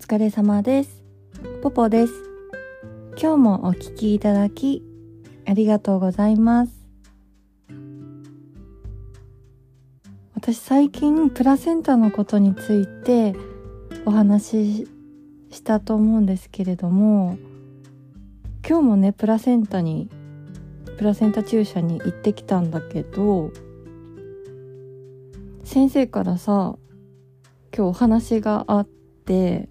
疲れ様です。ポポです。今日もお聞きいただきありがとうございます。私最近プラセンタのことについてお話ししたと思うんですけれども今日もねプラセンタにプラセンタ注射に行ってきたんだけど先生からさ今日お話があって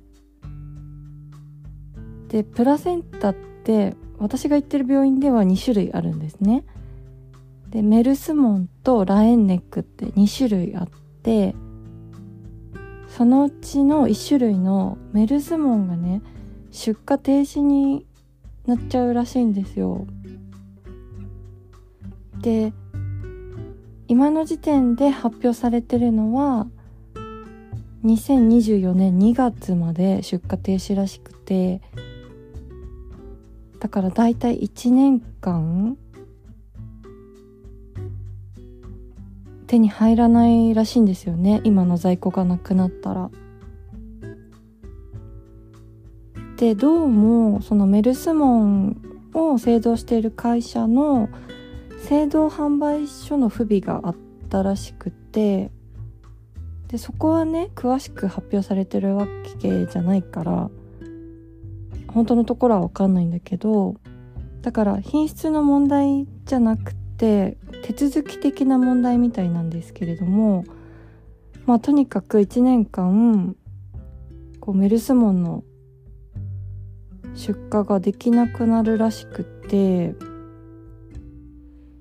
でプラセンタって私が行ってる病院では2種類あるんですね。でメルスモンとラエンネックって2種類あってそのうちの1種類のメルスモンがね出荷停止になっちゃうらしいんですよ。で今の時点で発表されてるのは2024年2月まで出荷停止らしくてだからだいたい1年間手に入らないらしいんですよね今の在庫がなくなったら。でどうもそのメルスモンを製造している会社の製造販売所の不備があったらしくてでそこはね詳しく発表されてるわけじゃないから本当のところは分かんないんだけどだから品質の問題じゃなくて手続き的な問題みたいなんですけれどもまあとにかく1年間こうメルスモンの出荷ができなくなるらしくて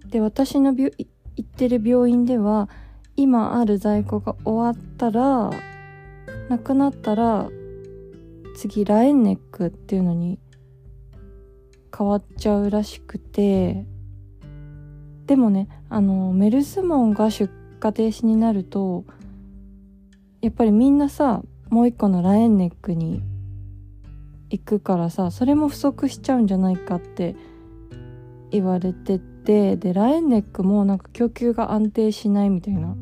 で私の行ってる病院では今ある在庫が終わったらなくなったら次ラエンネックっていうのに変わっちゃうらしくてでもねあのメルスモンが出荷停止になるとやっぱりみんなさもう一個のラエンネックに行くからさそれも不足しちゃうんじゃないかって言われててでラエンネックもなんか供給が安定しないみたいな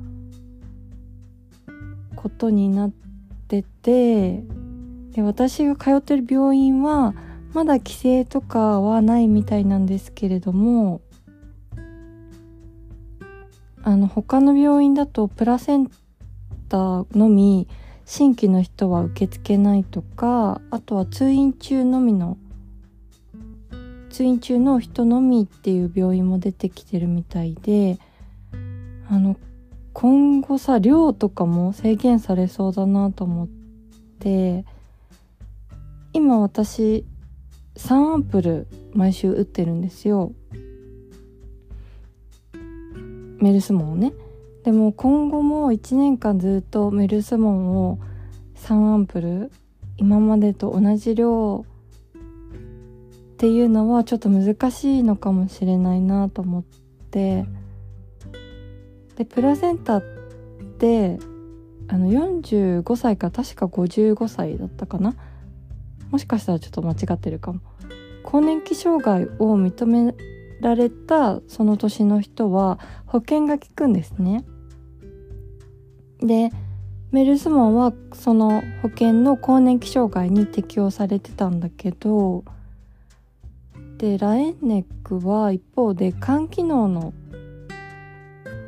ことになっててで私が通ってる病院はまだ規制とかはないみたいなんですけれどもあの他の病院だとプラセンタのみ新規の人は受け付けないとかあとは通院中のみの通院中の人のみっていう病院も出てきてるみたいであの今後さ量とかも制限されそうだなと思って今私3アンプル毎週打ってるんですよ。メルスモンをね。でも今後も1年間ずっとメルスモンを3アンプル今までと同じ量っていうのはちょっと難しいのかもしれないなと思って。でプラセンタってあの45歳か確か55歳だったかなもしかしたらちょっと間違ってるかも。更年期障害を認められたその年の人は保険が効くんですね。でメルスモンはその保険の更年期障害に適用されてたんだけどでラエンネックは一方で肝機能の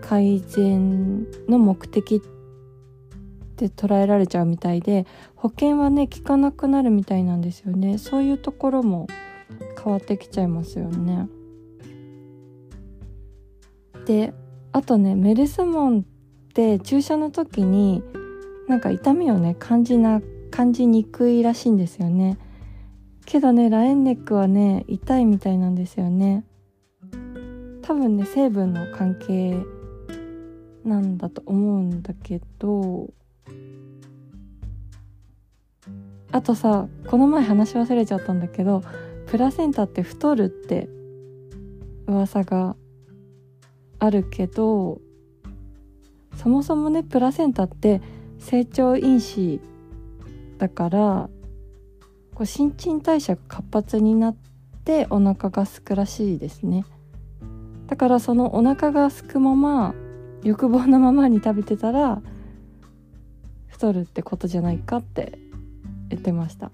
改善の目的ってって捉えられちゃうみたいで保険はね効かなくなるみたいなんですよね。そういうところも変わってきちゃいますよね。であとねメルスモンって注射の時になんか痛みをね感じな感じにくいらしいんですよね。けどねラエンネックはね痛いみたいなんですよね。多分ね成分の関係なんだと思うんだけどあとさこの前話し忘れちゃったんだけどプラセンタって太るって噂があるけどそもそもねプラセンタって成長因子だからこう新陳代謝が活発になってお腹がすくらしいですね。だからそのお腹がすくまま欲望のままに食べてたら太るってことじゃないかって言ってました。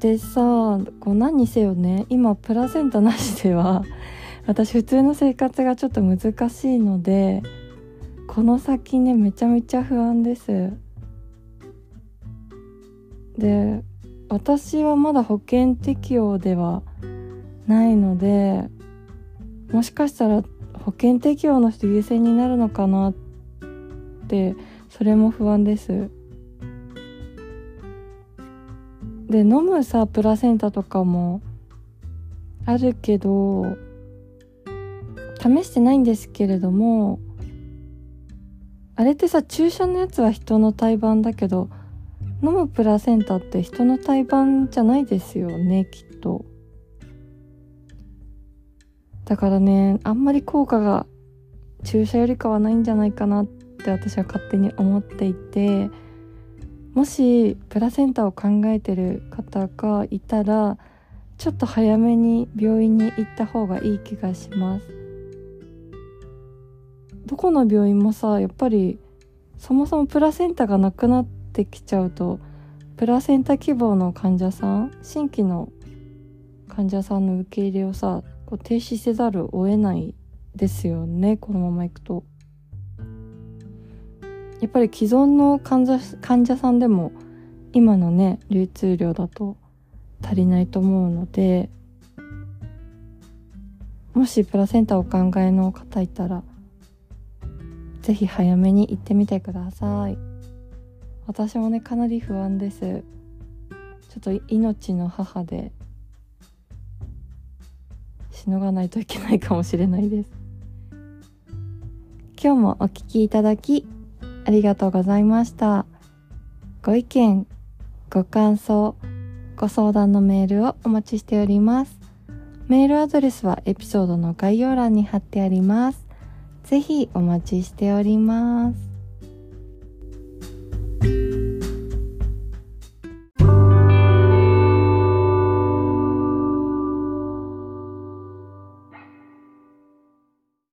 でさこう何にせよね今プラセンタなしでは 私普通の生活がちょっと難しいのでこの先ねめちゃめちゃ不安です。で私はまだ保険適用ではないのでもしかしたら保険適用の人優先になるのかなってそれも不安です。で飲むさプラセンタとかもあるけど試してないんですけれどもあれってさ注射のやつは人の胎盤だけど飲むプラセンタって人の胎盤じゃないですよねきっと。だからねあんまり効果が注射よりかはないんじゃないかなって私は勝手に思っていてもしプラセンタを考えてる方がいたらちょっと早めに病院に行った方がいい気がしますどこの病院もさやっぱりそもそもプラセンタがなくなってきちゃうとプラセンタ希望の患者さん新規の患者さんの受け入れをさこう停止せざるを得ないですよねこのままいくと。やっぱり既存の患者患者さんでも今のね流通量だと足りないと思うのでもしプラセンタお考えの方いたらぜひ早めに行ってみてください。私もねかなり不安です。ちょっと命の母でしのがないといけないかもしれないです。今日もお聴きいただきありがとうございました。ご意見ご感想ご相談のメールをお待ちしております。メールアドレスはエピソードの概要欄に貼ってあります。ぜひお待ちしております。